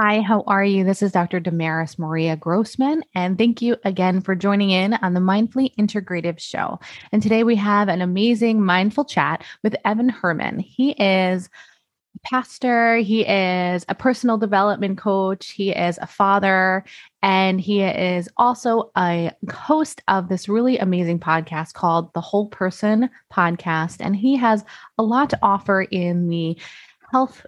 Hi, how are you? This is Dr. Damaris Maria Grossman, and thank you again for joining in on the Mindfully Integrative Show. And today we have an amazing mindful chat with Evan Herrman. He is a pastor, he is a personal development coach, he is a father, and he is also a host of this really amazing podcast called The Whole Person Podcast. And he has a lot to offer in the health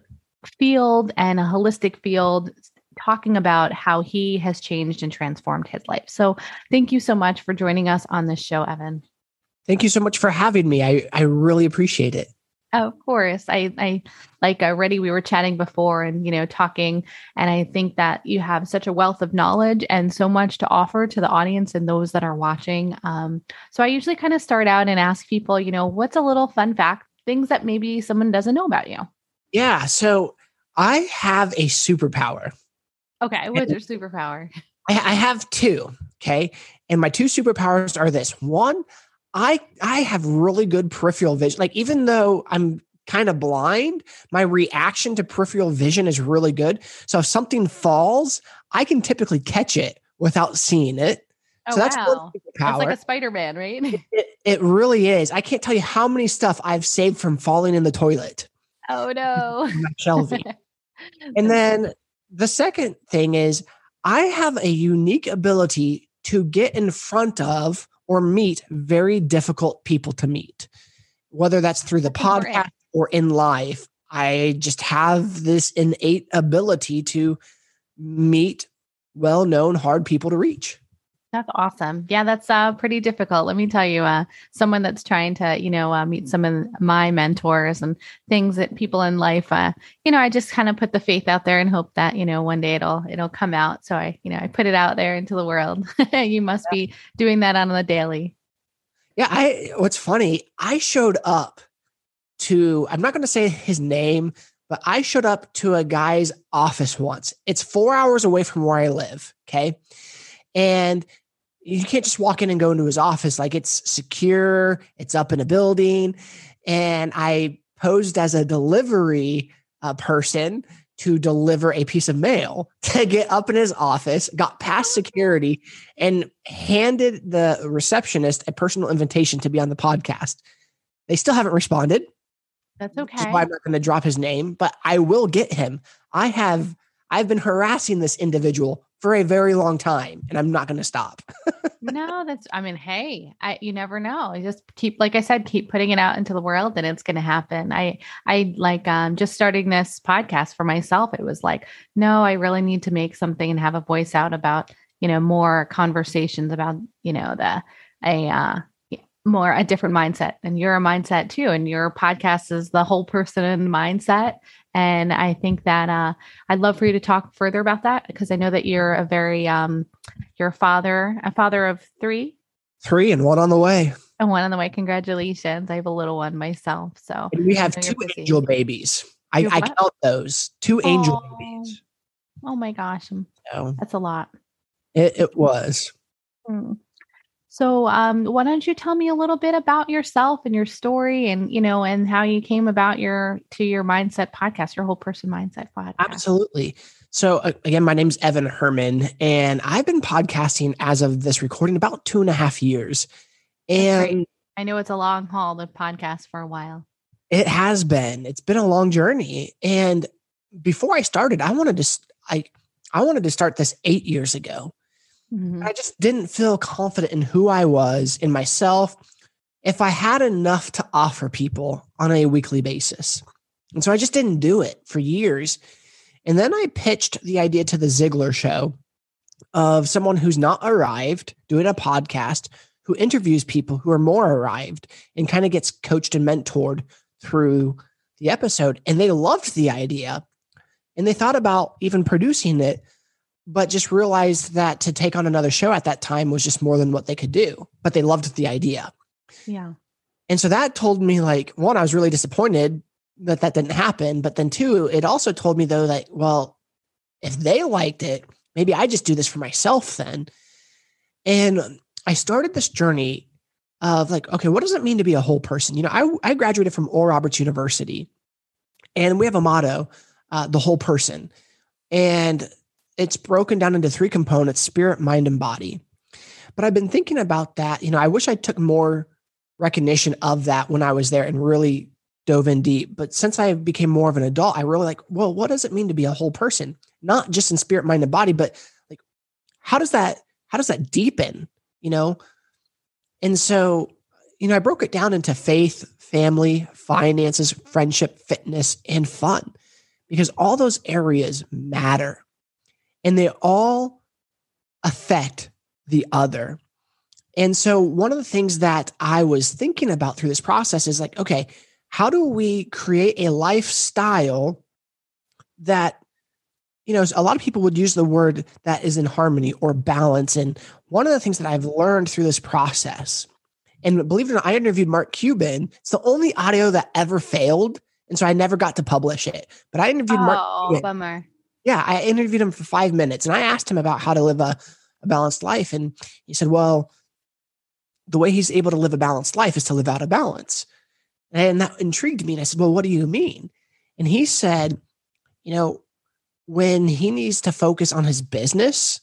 field and a holistic field talking about how he has changed and transformed his life. So, thank you so much for joining us on this show, Evan. Thank you so much for having me. I, I really appreciate it. Oh, of course. I, I like already we were chatting before and, you know, talking. And I think that you have such a wealth of knowledge and so much to offer to the audience and those that are watching. Um, so I usually kind of start out and ask people, you know, what's a little fun fact, things that maybe someone doesn't know about you? Yeah. So I have a superpower. Okay. What's your superpower? I, I have two. Okay. And my two superpowers are this one, I I have really good peripheral vision. Like even though I'm kind of blind, my reaction to peripheral vision is really good. So if something falls, I can typically catch it without seeing it. Oh, so that's wow. That's like a Spider-Man, right? It, it, it really is. I can't tell you how many stuff I've saved from falling in the toilet. Oh no. shelving. and then the second thing is I have a unique ability to get in front of or meet very difficult people to meet, whether that's through the podcast or in life. I just have this innate ability to meet well known, hard people to reach. That's awesome. Yeah, that's uh, pretty difficult. Let me tell you, uh, someone that's trying to, you know, uh, meet some of my mentors and things that people in life, uh, you know, I just kind of put the faith out there and hope that, you know, one day it'll it'll come out. So I, you know, I put it out there into the world. you must yeah. be doing that on the daily. Yeah, I. What's funny? I showed up to. I'm not going to say his name, but I showed up to a guy's office once. It's four hours away from where I live. Okay. And you can't just walk in and go into his office. Like it's secure it's up in a building. And i posed as a delivery uh, person to deliver a piece of mail to get up in his office got past security and handed the receptionist a personal invitation to be on the podcast. They still haven't responded that's okay why i'm not going to drop his name but i will get him. I have i've been harassing this individual for a very long time and I'm not going to stop. no, that's I mean, hey, I you never know. You just keep like I said, keep putting it out into the world and it's going to happen. I I like um just starting this podcast for myself. It was like, no, I really need to make something and have a voice out about, you know, more conversations about, you know, the a uh more a different mindset and you're a mindset too and your podcast is the whole person and mindset and I think that uh, I'd love for you to talk further about that because I know that you're a very um, you're a father, a father of three, three, and one on the way, and one on the way. Congratulations! I have a little one myself, so and we have two angel babies. I, I, count those two angel oh. babies. Oh my gosh, so, that's a lot. It, it was. Hmm. So, um, why don't you tell me a little bit about yourself and your story, and you know, and how you came about your to your mindset podcast, your whole person mindset podcast? Absolutely. So, uh, again, my name is Evan Herrman, and I've been podcasting as of this recording about two and a half years. And I know it's a long haul to podcast for a while. It has been. It's been a long journey. And before I started, I wanted to I I wanted to start this eight years ago Mm-hmm. I just didn't feel confident in who I was, in myself, if I had enough to offer people on a weekly basis. And so I just didn't do it for years. And then I pitched the idea to the Ziglar show of someone who's not arrived doing a podcast who interviews people who are more arrived and kind of gets coached and mentored through the episode. And they loved the idea and they thought about even producing it, but just realized that to take on another show at that time was just more than what they could do. But they loved the idea. Yeah. And so that told me, like, one, I was really disappointed that that didn't happen. But then, two, it also told me, though, that, well, if they liked it, maybe I just do this for myself then. And I started this journey of like, okay, what does it mean to be a whole person? You know, I, I graduated from Oral Roberts University and we have a motto, uh, the whole person. And it's broken down into three components spirit, mind, and body. But I've been thinking about that. You know, I wish I took more recognition of that when I was there and really dove in deep. But since I became more of an adult, I really like, well, what does it mean to be a whole person? Not just in spirit, mind, and body, but like, how does that, how does that deepen? You know? And so, you know, I broke it down into faith, family, finances, friendship, fitness, and fun because all those areas matter and they all affect the other. And so, one of the things that I was thinking about through this process is like, okay, how do we create a lifestyle that, you know, a lot of people would use the word that is in harmony or balance. And one of the things that I've learned through this process, and believe it or not, I interviewed Mark Cuban. It's the only audio that ever failed. And so I never got to publish it. But I interviewed oh, Mark. Cuban. bummer. Yeah, I interviewed him for five minutes and I asked him about how to live a, a balanced life. And he said, well, the way he's able to live a balanced life is to live out of balance. And that intrigued me. And I said, Well, what do you mean? And he said, You know, when he needs to focus on his business,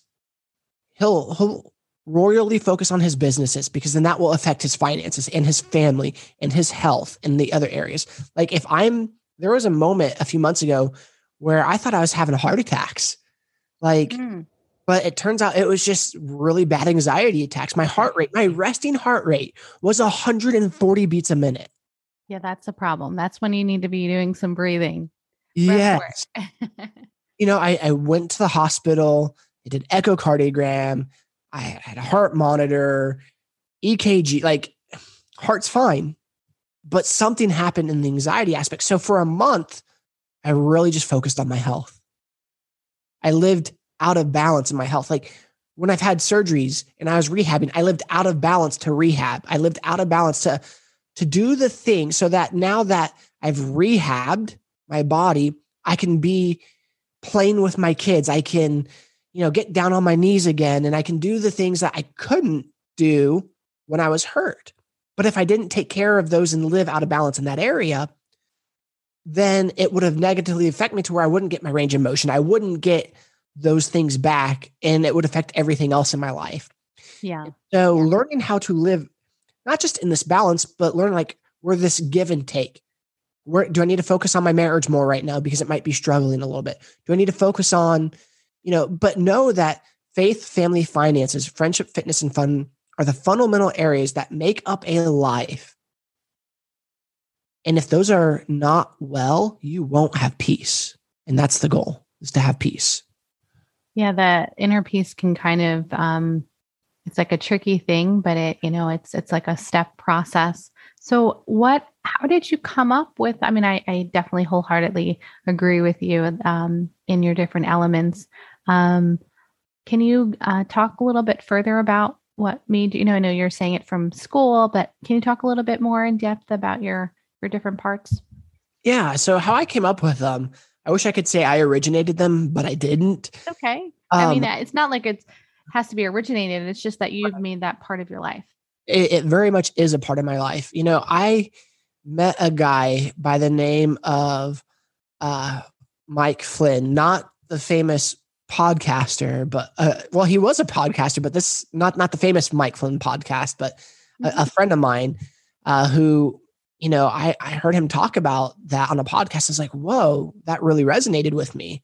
he'll, he'll royally focus on his businesses because then that will affect his finances and his family and his health and the other areas. Like if I'm, there was a moment a few months ago where I thought I was having heart attacks. Like, mm. but it turns out it was just really bad anxiety attacks. My heart rate, my resting heart rate was 140 beats a minute. Yeah, that's a problem. That's when you need to be doing some breathing. Yes. you know, I, I went to the hospital, I did echocardiogram, I had a heart monitor, EKG, like heart's fine. But something happened in the anxiety aspect. So for a month, I really just focused on my health. I lived out of balance in my health. Like when I've had surgeries and I was rehabbing, I lived out of balance to rehab. I lived out of balance to to do the thing so that now that I've rehabbed my body, I can be playing with my kids. I can, you know, get down on my knees again and I can do the things that I couldn't do when I was hurt. But if I didn't take care of those and live out of balance in that area, then it would have negatively affect me to where I wouldn't get my range of motion. I wouldn't get those things back and it would affect everything else in my life. Yeah. So learning how to live not just in this balance, but learn like where this give and take. Where do I need to focus on my marriage more right now because it might be struggling a little bit? Do I need to focus on, you know, but know that faith, family, finances, friendship, fitness, and fun are the fundamental areas that make up a life. And if those are not well, you won't have peace. And that's the goal is to have peace. Yeah, the inner peace can kind of um it's like a tricky thing, but it, you know, it's it's like a step process. So what how did you come up with I mean, I, I definitely wholeheartedly agree with you um, in your different elements. Um, can you uh, talk a little bit further about what made you know i know you're saying it from school but can you talk a little bit more in depth about your your different parts yeah so how i came up with them i wish i could say i originated them but i didn't okay um, i mean um, it's not like it's has to be originated. It's just that you've made that part of your life. It, it very much is a part of my life. You know, I met a guy by the name of uh, Mike Flynn, not the famous podcaster, but uh, well, he was a podcaster, but this not not the famous Mike Flynn podcast, but a, a mm-hmm. friend of mine uh, who you know I I heard him talk about that on a podcast. I was like, whoa, that really resonated with me,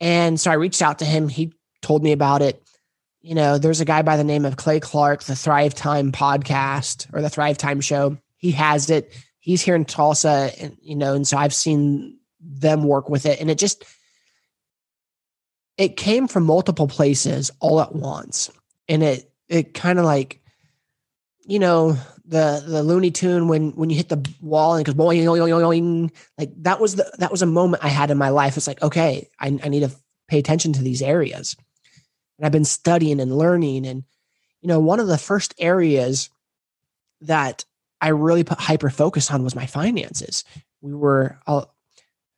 and so I reached out to him. He told me about it you know, there's a guy by the name of Clay Clark, the Thrive Time podcast or the Thrive Time show. He has it. He's here in Tulsa, and you know, and so I've seen them work with it, and it just it came from multiple places all at once, and it it kind of like, you know, the the Looney Tune when when you hit the wall and it goes boing, boing, boing, like that was the that was a moment I had in my life. It's like okay, I, I need to pay attention to these areas, and I've been studying and learning, and you know, one of the first areas that I really put hyper focus on was my finances. We were uh,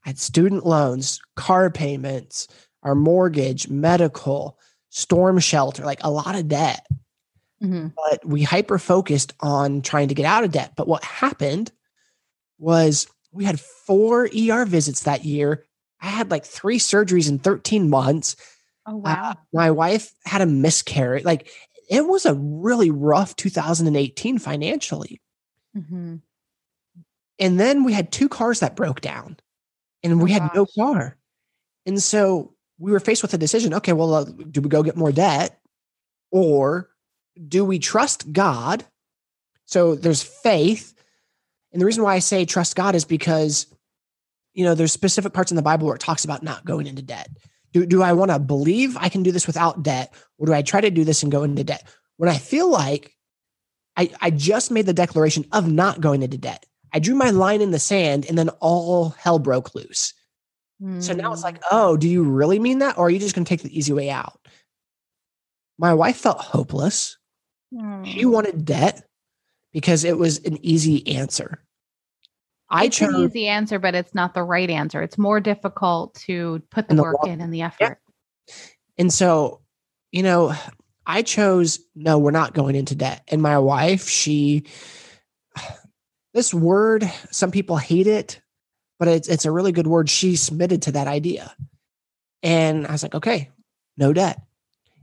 I had student loans, car payments, our mortgage, medical, storm shelter, like a lot of debt. Mm-hmm. But we hyper focused on trying to get out of debt. But what happened was we had four ER visits that year. I had like three surgeries in 13 months. Oh, wow. Uh, my wife had a miscarriage. Like it was a really rough 2018 financially. Mm-hmm. And then we had two cars that broke down and we oh, had gosh. no car. And so we were faced with a decision okay, well, uh, do we go get more debt or do we trust God? So there's faith. And the reason why I say trust God is because, you know, there's specific parts in the Bible where it talks about not going into debt. Do, do I want to believe I can do this without debt? Or do I try to do this and go into debt? When I feel like I, I just made the declaration of not going into debt, I drew my line in the sand and then all hell broke loose. Mm. So now it's like, hmm. oh, do you really mean that? Or are you just going to take the easy way out? My wife felt hopeless. Mm. She wanted debt because it was an easy answer. I it's chose an easy answer, but it's not the right answer. It's more difficult to put the, the work in and the effort. Yeah. And so, you know, I chose no, we're not going into debt. And my wife, she this word, some people hate it, but it's it's a really good word. She submitted to that idea. And I was like, okay, no debt.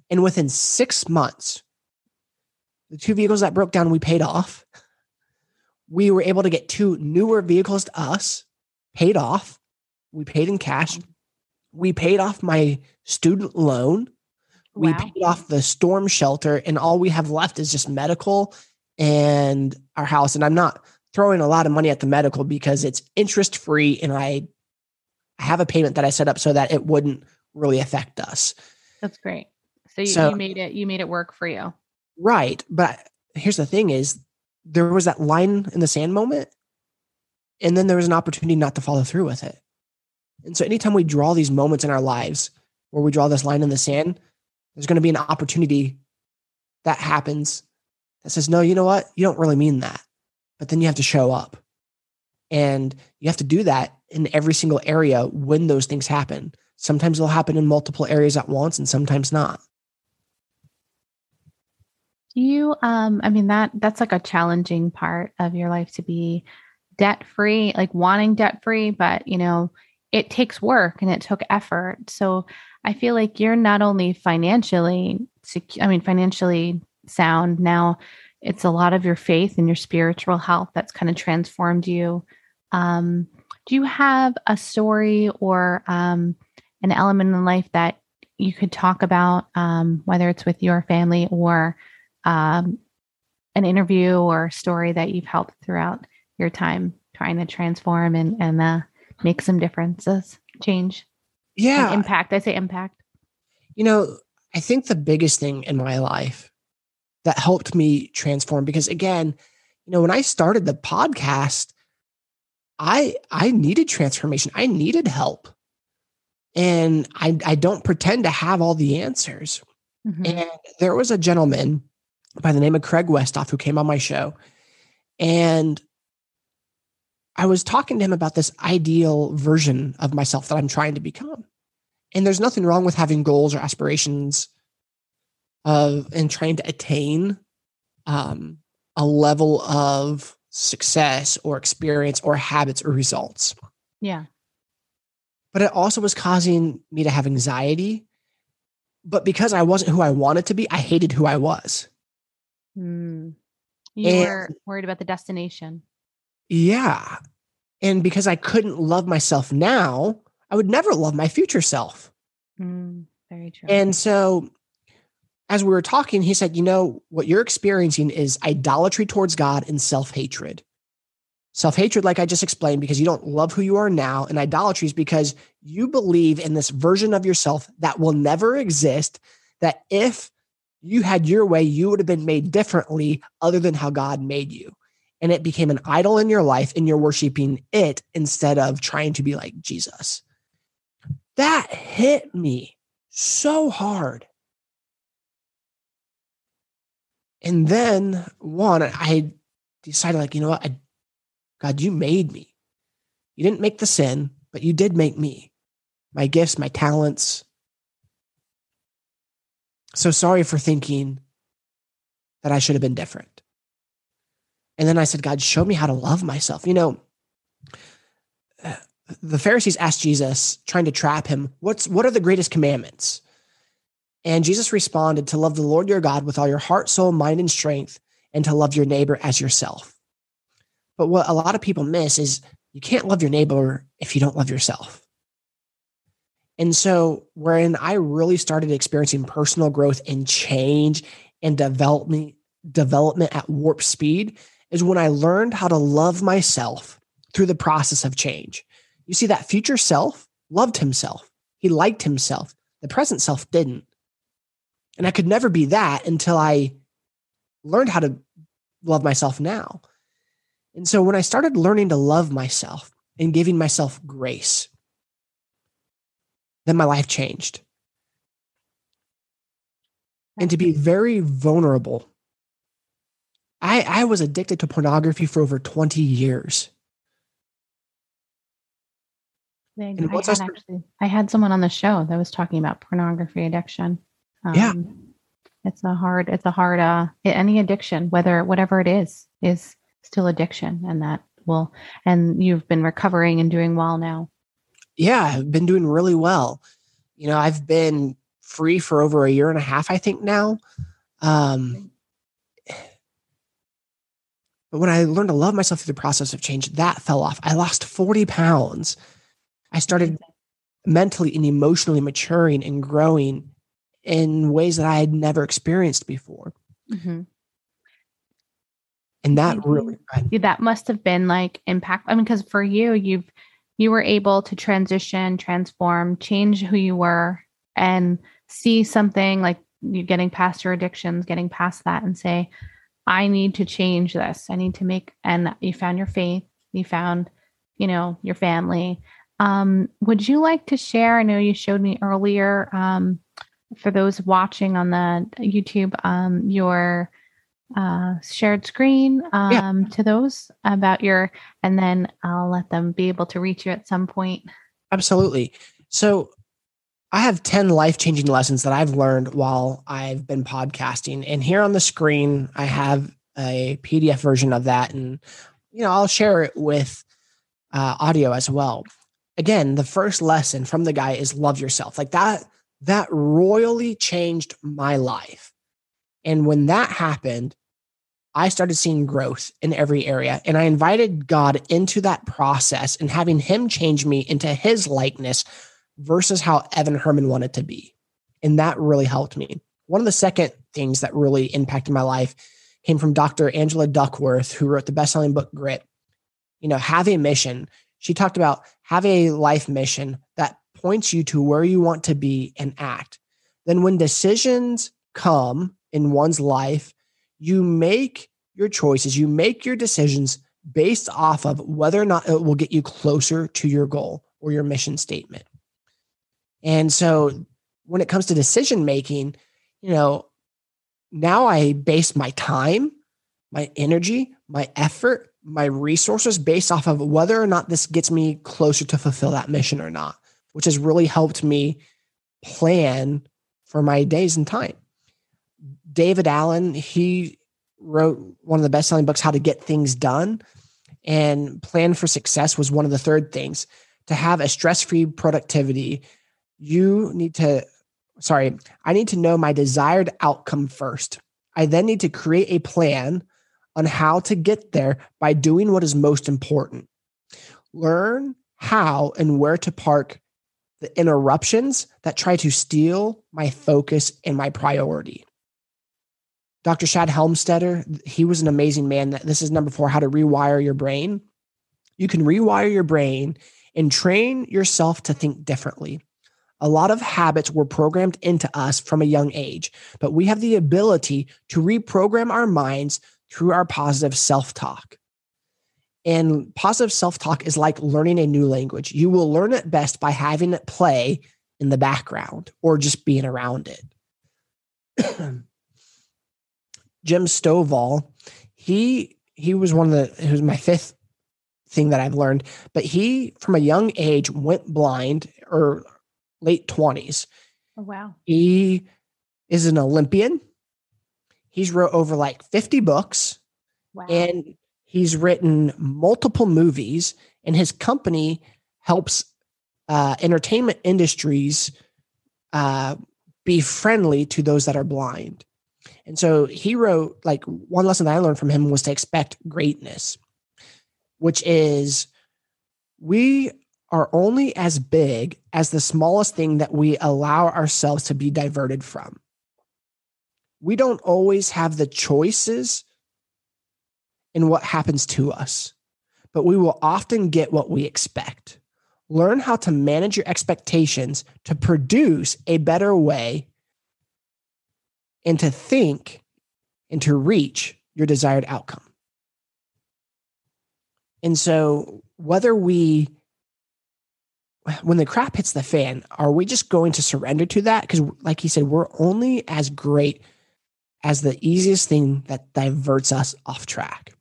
And within six months, the two vehicles that broke down, we paid off. We were able to get two newer vehicles to us, paid off. We paid in cash. We paid off my student loan. We paid off the storm shelter, and all we have left is just medical and our house. And I'm not throwing a lot of money at the medical because it's interest free, and I have a payment that I set up so that it wouldn't really affect us. That's great. So you, so you made it. You made it work for you. Right. But here's the thing is there was that line in the sand moment. And then there was an opportunity not to follow through with it. And so anytime we draw these moments in our lives where we draw this line in the sand, there's going to be an opportunity that happens that says, no, you know what? You don't really mean that. But then you have to show up. And you have to do that in every single area when those things happen. Sometimes they'll happen in multiple areas at once and sometimes not you um i mean that that's like a challenging part of your life to be debt free like wanting debt free but you know it takes work and it took effort. So i feel like you're not only financially secure i mean financially sound now it's a lot of your faith and your spiritual health that's kind of transformed you. Um do you have a story or um an element in life that you could talk about um whether it's with your family or um, an interview or story that you've helped throughout your time trying to transform and, and uh, make some differences, change? Yeah. Impact. I say impact. You know, I think the biggest thing in my life that helped me transform, because again, you know, when I started the podcast, I I needed transformation. I needed help. And I I don't pretend to have all the answers. Mm-hmm. And there was a gentleman by the name of Craig Westoff who came on my show. And I was talking to him about this ideal version of myself that I'm trying to become. And there's nothing wrong with having goals or aspirations of and trying to attain um, a level of success or experience or habits or results. Yeah. But it also was causing me to have anxiety. But because I wasn't who I wanted to be, I hated who I was. Mm. You and, were worried about the destination. Yeah. And because I couldn't love myself now, I would never love my future self. Mm, very true. And so as we were talking, he said, You know, what you're experiencing is idolatry towards God and self hatred. Self hatred, like I just explained, because you don't love who you are now, and idolatry is because you believe in this version of yourself that will never exist. That if you had your way, you would have been made differently other than how God made you. And it became an idol in your life, and you're worshiping it instead of trying to be like Jesus. That hit me so hard. And then one, I decided, like, you know what? I, God, you made me. You didn't make the sin, but you did make me. My gifts, my talents. So sorry for thinking that I should have been different. And then I said, God, show me how to love myself. You know, the Pharisees asked Jesus, trying to trap him, what's what are the greatest commandments? And Jesus responded to love the Lord your God with all your heart, soul, mind, and strength, and to love your neighbor as yourself. But what a lot of people miss is you can't love your neighbor if you don't love yourself. And so, when I really started experiencing personal growth and change and development, development at warp speed is when I learned how to love myself through the process of change. You see, that future self loved himself, he liked himself. The present self didn't. And I could never be that until I learned how to love myself now. And so when I started learning to love myself and giving myself grace, then my life changed. And to be very vulnerable. I, I was addicted to pornography for over 20 years. I, had actually, I had someone on the show that was talking about pornography addiction. Um, yeah. It's a hard, it's a hard, uh, any addiction, whether, whatever it is, is still addiction. And that will, and you've been recovering and doing well now. Yeah. I've been doing really well. You know, I've been free for over a year and a half, I think now. Um, but when I learned to love myself through the process of change, that fell off. I lost 40 pounds. I started mentally and emotionally maturing and growing in ways that I had never experienced before. Mm-hmm. And that really that must have been like impact. I mean, because for you, you've you were able to transition, transform, change who you were, and see something like you getting past your addictions, getting past that, and say, I need to change this. I need to make. And you found your faith. You found, you know, your family. Um, would you like to share? I know you showed me earlier. Um, for those watching on the YouTube, um, your uh, shared screen um, yeah. to those about your, and then I'll let them be able to reach you at some point. Absolutely. So I have 10 life changing lessons that I've learned while I've been podcasting. And here on the screen, I have a PDF version of that. And, you know, I'll share it with uh, audio as well. Again, the first lesson from the guy is love yourself. Like that that royally changed my life. And when that happened, I started seeing growth in every area. And I invited God into that process and having Him change me into His likeness versus how Evan Herrman wanted to be. And that really helped me. One of the second things that really impacted my life came from Dr. Angela Duckworth, who wrote the best selling book, Grit. You know, have a mission. She talked about have a life mission that points you to where you want to be and act. Then, when decisions come in one's life, you make your choices, you make your decisions based off of whether or not it will get you closer to your goal or your mission statement. And so, when it comes to decision making, you know, now I base my time, my energy, my effort, my resources based off of whether or not this gets me closer to fulfill that mission or not which has really helped me plan for my days and time. David Allen, he wrote one of the best selling books, How to Get Things Done. And plan for success was one of the third things. To have a stress free productivity, you need to, sorry, I need to know my desired outcome first. I then need to create a plan on how to get there by doing what is most important. Learn how and where to park the interruptions that try to steal my focus and my priority. Dr. Shad Helmstetter, he was an amazing man. This is number four how to rewire your brain. You can rewire your brain and train yourself to think differently. A lot of habits were programmed into us from a young age, but we have the ability to reprogram our minds through our positive self talk. And positive self talk is like learning a new language. You will learn it best by having it play in the background or just being around it. Jim Stovall, he he was one of the he was my fifth thing that I've learned, but he from a young age went blind or late 20s. Oh wow. He is an Olympian. He's wrote over like 50 books. Wow. And he's written multiple movies and his company helps uh, entertainment industries uh, be friendly to those that are blind. And so he wrote like one lesson that I learned from him was to expect greatness, which is we are only as big as the smallest thing that we allow ourselves to be diverted from. We don't always have the choices in what happens to us, but we will often get what we expect. Learn how to manage your expectations to produce a better way and to think and to reach your desired outcome. And so, whether we, when the crap hits the fan, are we just going to surrender to that? Because, like he said, we're only as great as the easiest thing that diverts us off track.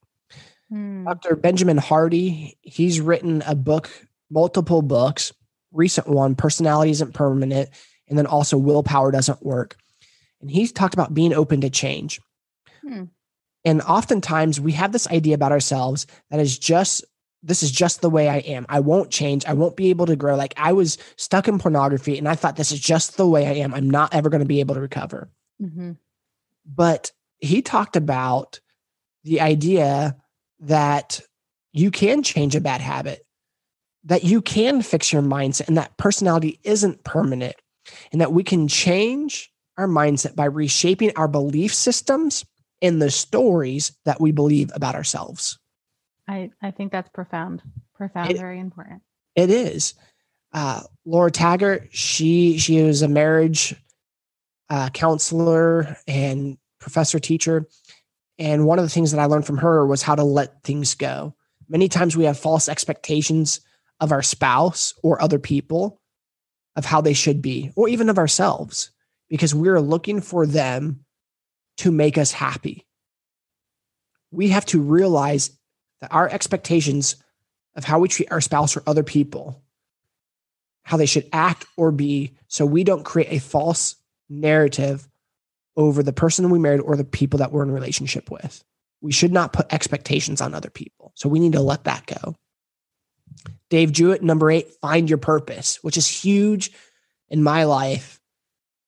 Hmm. Dr. Benjamin Hardy, he's written a book multiple books. Recent one, Personality Isn't Permanent, and then also Willpower Doesn't Work. And he's talked about being open to change. Hmm. And oftentimes we have this idea about ourselves that is just this is just the way I am. I won't change. I won't be able to grow. Like I was stuck in pornography and I thought this is just the way I am. I'm not ever going to be able to recover. Mm-hmm. But he talked about the idea that you can change a bad habit that you can fix your mindset and that personality isn't permanent and that we can change our mindset by reshaping our belief systems and the stories that we believe about ourselves. I, I think that's profound, profound, it, very important. It is. Uh, Laura Taggart, she she was a marriage uh, counselor and professor teacher, and one of the things that I learned from her was how to let things go. Many times we have false expectations of our spouse or other people of how they should be, or even of ourselves, because we're looking for them to make us happy. We have to realize that our expectations of how we treat our spouse or other people, how they should act or be, so we don't create a false narrative over the person we married or the people that we're in relationship with. We should not put expectations on other people. So we need to let that go. Dave Jewett, number eight, find your purpose, which is huge in my life.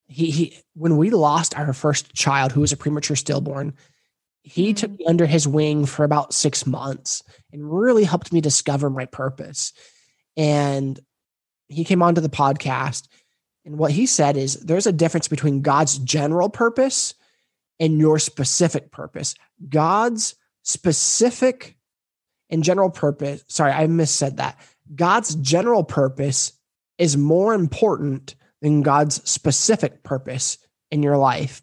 He, he when we lost our first child who was a premature stillborn, he mm-hmm. took me under his wing for about six months and really helped me discover my purpose. And he came onto the podcast. And what he said is there's a difference between God's general purpose and your specific purpose. God's specific and general purpose, sorry, I missaid that. God's general purpose is more important than God's specific purpose in your life.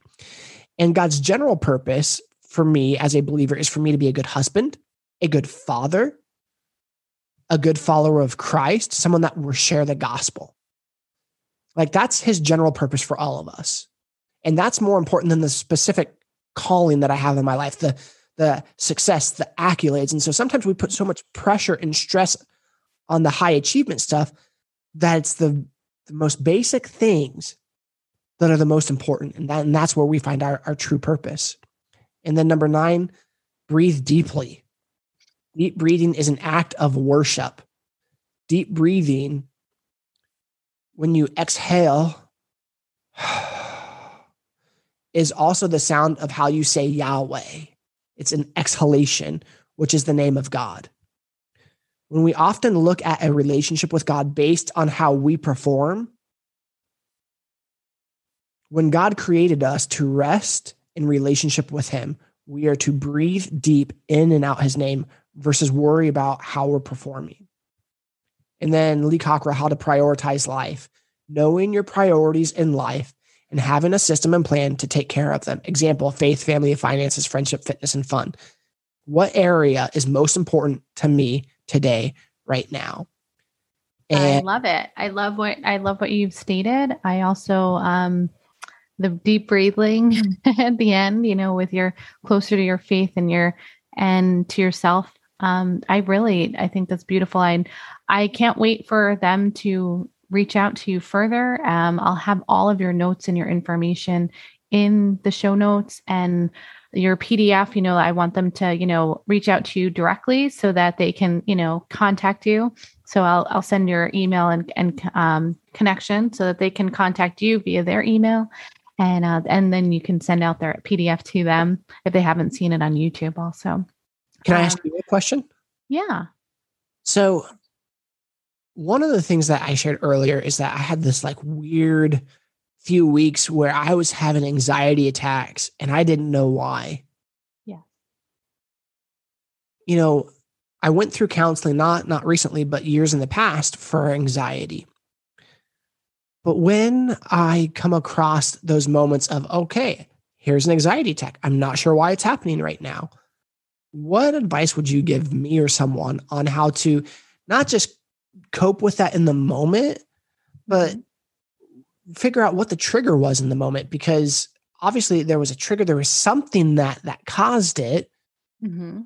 And God's general purpose for me as a believer is for me to be a good husband, a good father, a good follower of Christ, someone that will share the gospel. Like that's his general purpose for all of us. And that's more important than the specific calling that I have in my life, the the success, the accolades. And so sometimes we put so much pressure and stress on the high achievement stuff that it's the, the most basic things that are the most important. And, that, and that's where we find our, our true purpose. And then number nine, breathe deeply. Deep breathing is an act of worship. Deep breathing, when you exhale, is also the sound of how you say Yahweh. It's an exhalation, which is the name of God. When we often look at a relationship with God based on how we perform, when God created us to rest in relationship with Him. We are to breathe deep in and out His name versus worry about how we're performing. And then Lee Cockrell, how to prioritize life, knowing your priorities in life and having a system and plan to take care of them. Example, faith, family, finances, friendship, fitness, and fun. What area is most important to me today, right now? And I love it. I love what I love what you've stated. I also um the deep breathing at the end, you know, with your closer to your faith and your and to yourself. Um, I really I think that's beautiful. I I can't wait for them to reach out to you further. Um, I'll have all of your notes and your information in the show notes and your PDF, you know, I want them to, you know, reach out to you directly so that they can, you know, contact you. So I'll I'll send your email and and um, connection so that they can contact you via their email, and uh, and then you can send out their PDF to them if they haven't seen it on YouTube. Also, can I ask um, you a question? Yeah. So one of the things that I shared earlier is that I had this like weird few weeks where I was having anxiety attacks and I didn't know why. Yeah. You know, I went through counseling not not recently but years in the past for anxiety. But when I come across those moments of okay, here's an anxiety attack. I'm not sure why it's happening right now. What advice would you give me or someone on how to not just cope with that in the moment, but mm-hmm. Figure out what the trigger was in the moment because obviously there was a trigger there was something that that caused it mm-hmm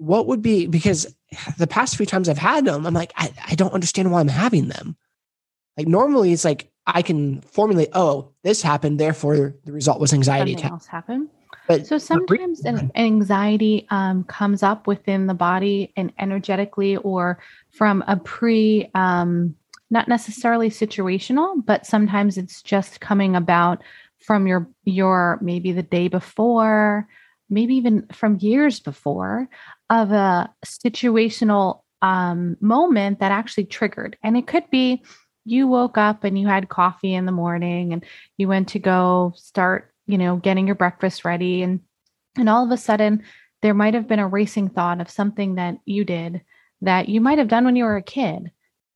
what would be because the past few times I've had them, I'm like, I, I don't understand why I'm having them. Like normally it's like I can formulate, oh, this happened, therefore the result was anxiety Something else happened. But so sometimes an anxiety um, comes up within the body and energetically or from a pre um, not necessarily situational, but sometimes it's just coming about from your your maybe the day before, maybe even from years before of a situational um, moment that actually triggered. And it could be you woke up and you had coffee in the morning and you went to go start, you know, getting your breakfast ready. And, and all of a sudden, there might have been a racing thought of something that you did that you might have done when you were a kid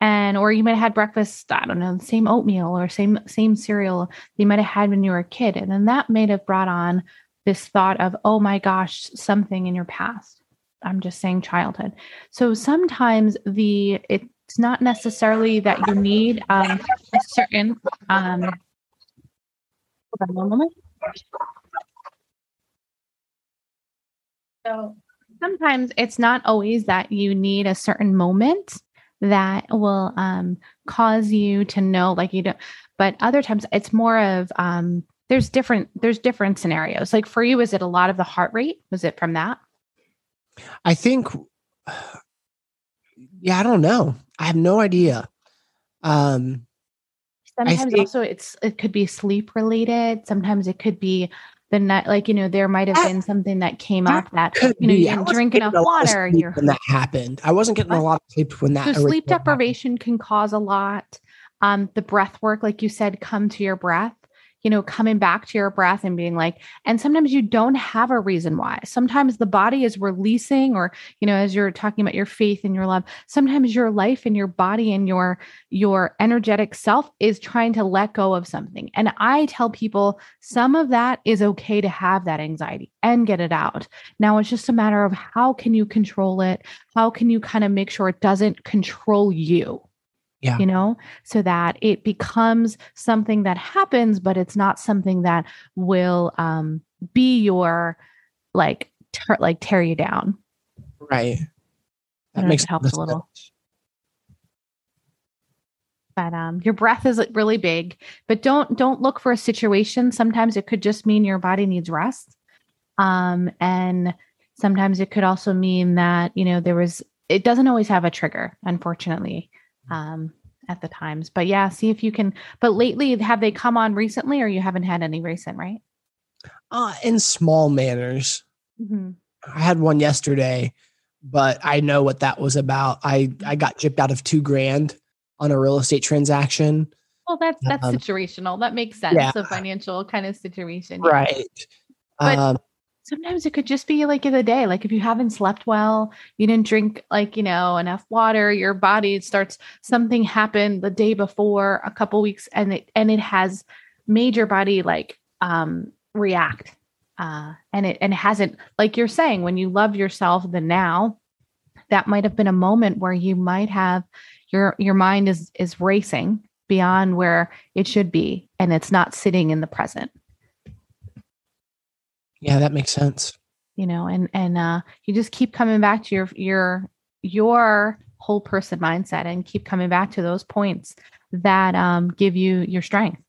and or you might have had breakfast i don't know the same oatmeal or same same cereal you might have had when you were a kid and then that may have brought on this thought of oh my gosh something in your past I'm just saying childhood. So sometimes the it's not necessarily that you need um, a certain um, so sometimes it's not always that you need a certain moment that will um, cause you to know like you don't but other times it's more of um, there's different there's different scenarios like for you is it a lot of the heart rate was it from that I think, yeah, I don't know. I have no idea. Um, Sometimes think, also it's it could be sleep related. Sometimes it could be the night, like you know, there might have been something that came that up that you know, you didn't drink enough water. You're, when that happened, I wasn't getting a lot of sleep when that. So sleep deprivation happened. can cause a lot. Um, the breath work, like you said, come to your breath you know, coming back to your breath and being like, and sometimes you don't have a reason why. Sometimes the body is releasing, or, you know, as you're talking about your faith and your love, sometimes your life and your body and your your energetic self is trying to let go of something. And I tell people some of that is okay to have that anxiety and get it out. Now it's just a matter of how can you control it? How can you kind of make sure it doesn't control you? Yeah. you know, so that it becomes something that happens, but it's not something that will um, be your like ter- like tear you down. Right. That makes helps a little. But um, your breath is really big, but don't don't look for a situation. Sometimes it could just mean your body needs rest, um, and sometimes it could also mean that you know there was. It doesn't always have a trigger, unfortunately um, at the times. But yeah, see if you can. But lately, have they come on recently, or you haven't had any recent, right? Uh, in small manners. Mm-hmm. I had one yesterday, but I know what that was about. I I got gypped out of two grand on a real estate transaction. Well, that's that's um, situational. That makes sense. Yeah. A financial kind of situation, right? But um, sometimes it could just be like in the day like if you haven't slept well you didn't drink like you know enough water your body starts something happened the day before a couple weeks and it and it has made your body like um react uh and it and it hasn't like you're saying when you love yourself the now that might have been a moment where you might have your your mind is is racing beyond where it should be and it's not sitting in the present yeah, that makes sense. You know, and and uh you just keep coming back to your your your whole person mindset and keep coming back to those points that um give you your strength.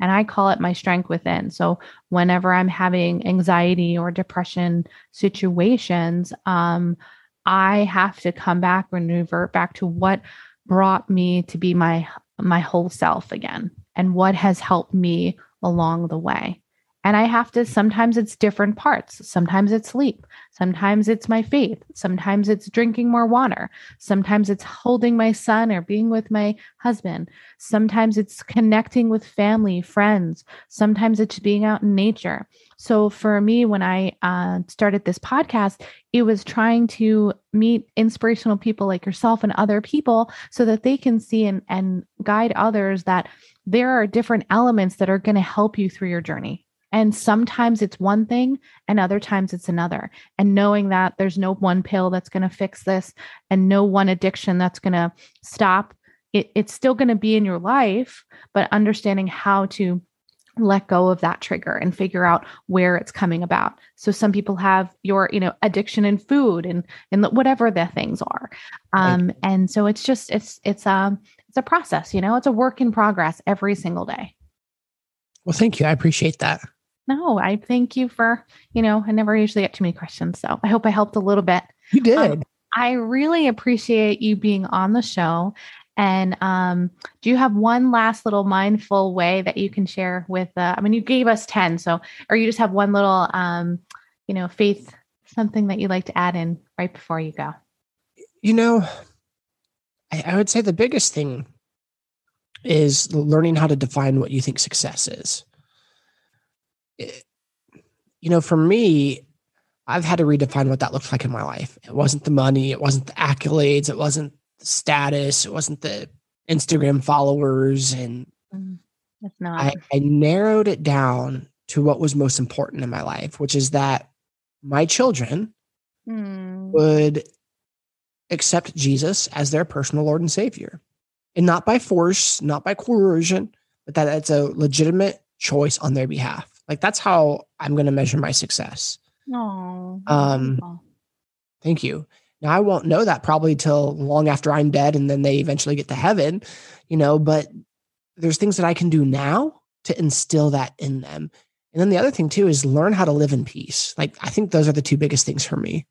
And I call it my strength within. So whenever I'm having anxiety or depression situations, um, I have to come back and revert back to what brought me to be my my whole self again and what has helped me along the way. And I have to, sometimes it's different parts. Sometimes it's sleep. Sometimes it's my faith. Sometimes it's drinking more water. Sometimes it's holding my son or being with my husband. Sometimes it's connecting with family, friends. Sometimes it's being out in nature. So for me, when I uh, started this podcast, it was trying to meet inspirational people like yourself and other people so that they can see and, and guide others that there are different elements that are going to help you through your journey and sometimes it's one thing and other times it's another. And knowing that there's no one pill that's going to fix this and no one addiction that's going to stop it, it's still going to be in your life, but understanding how to let go of that trigger and figure out where it's coming about. So some people have your, you know, addiction in food and and whatever the things are. Um right. and so it's just it's it's um it's a process, you know, it's a work in progress every single day. Well, thank you. I appreciate that. No, I thank you for, you know, I never usually get too many questions. So I hope I helped a little bit. You did. Um, I really appreciate you being on the show. And um, do you have one last little mindful way that you can share with? Uh, I mean, you gave us ten, so or you just have one little, um, you know, faith something that you'd like to add in right before you go. You know, I, I would say the biggest thing is learning how to define what you think success is you know, for me, I've had to redefine what that looked like in my life. It wasn't the money, it wasn't the accolades, it wasn't the status, it wasn't the Instagram followers. And mm, it's not. I, I narrowed it down to what was most important in my life, which is that my children mm. would accept Jesus as their personal Lord and Savior. And not by force, not by coercion, but that it's a legitimate choice on their behalf. Like that's how I'm going to measure my success. Oh. Um, thank you. Now I won't know that probably till long after I'm dead, and then they eventually get to heaven, you know. But there's things that I can do now to instill that in them. And then the other thing too is learn how to live in peace. Like I think those are the two biggest things for me.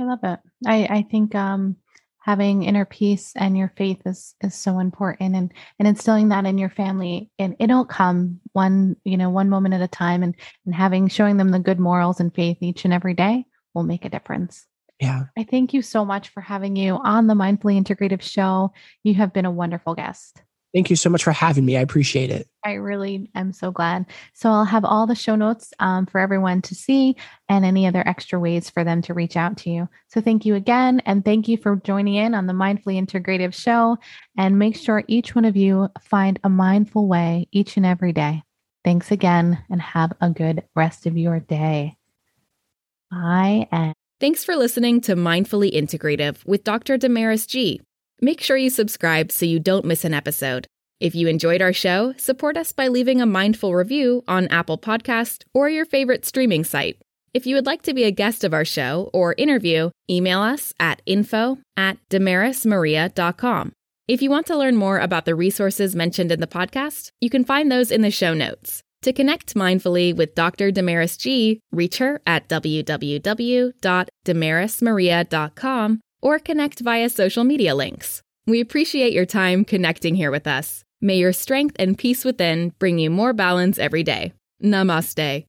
I love it. I I think um having inner peace and your faith is is so important and and instilling that in your family. And it'll come one you know one moment at a time and and having showing them the good morals and faith each and every day will make a difference. Yeah. I thank you so much for having you on the mindfully integrative show. You have been a wonderful guest Thank you so much for having me. I appreciate it. I really am so glad. So I'll have all the show notes um, for everyone to see and any other extra ways for them to reach out to you. So thank you again. And thank you for joining in on the Mindfully Integrative Show. And make sure each one of you find a mindful way each and every day. Thanks again and have a good rest of your day. Bye. And thanks for listening to Mindfully Integrative with Dr. Damaris G. Make sure you subscribe so you don't miss an episode. If you enjoyed our show, support us by leaving a mindful review on Apple Podcast or your favorite streaming site. If you would like to be a guest of our show or interview, email us at info at damarismaria.com. If you want to learn more about the resources mentioned in the podcast, you can find those in the show notes. To connect mindfully with Dr. Damaris G, reach her at www.damarismaria.com or connect via social media links. We appreciate your time connecting here with us. May your strength and peace within bring you more balance every day. Namaste.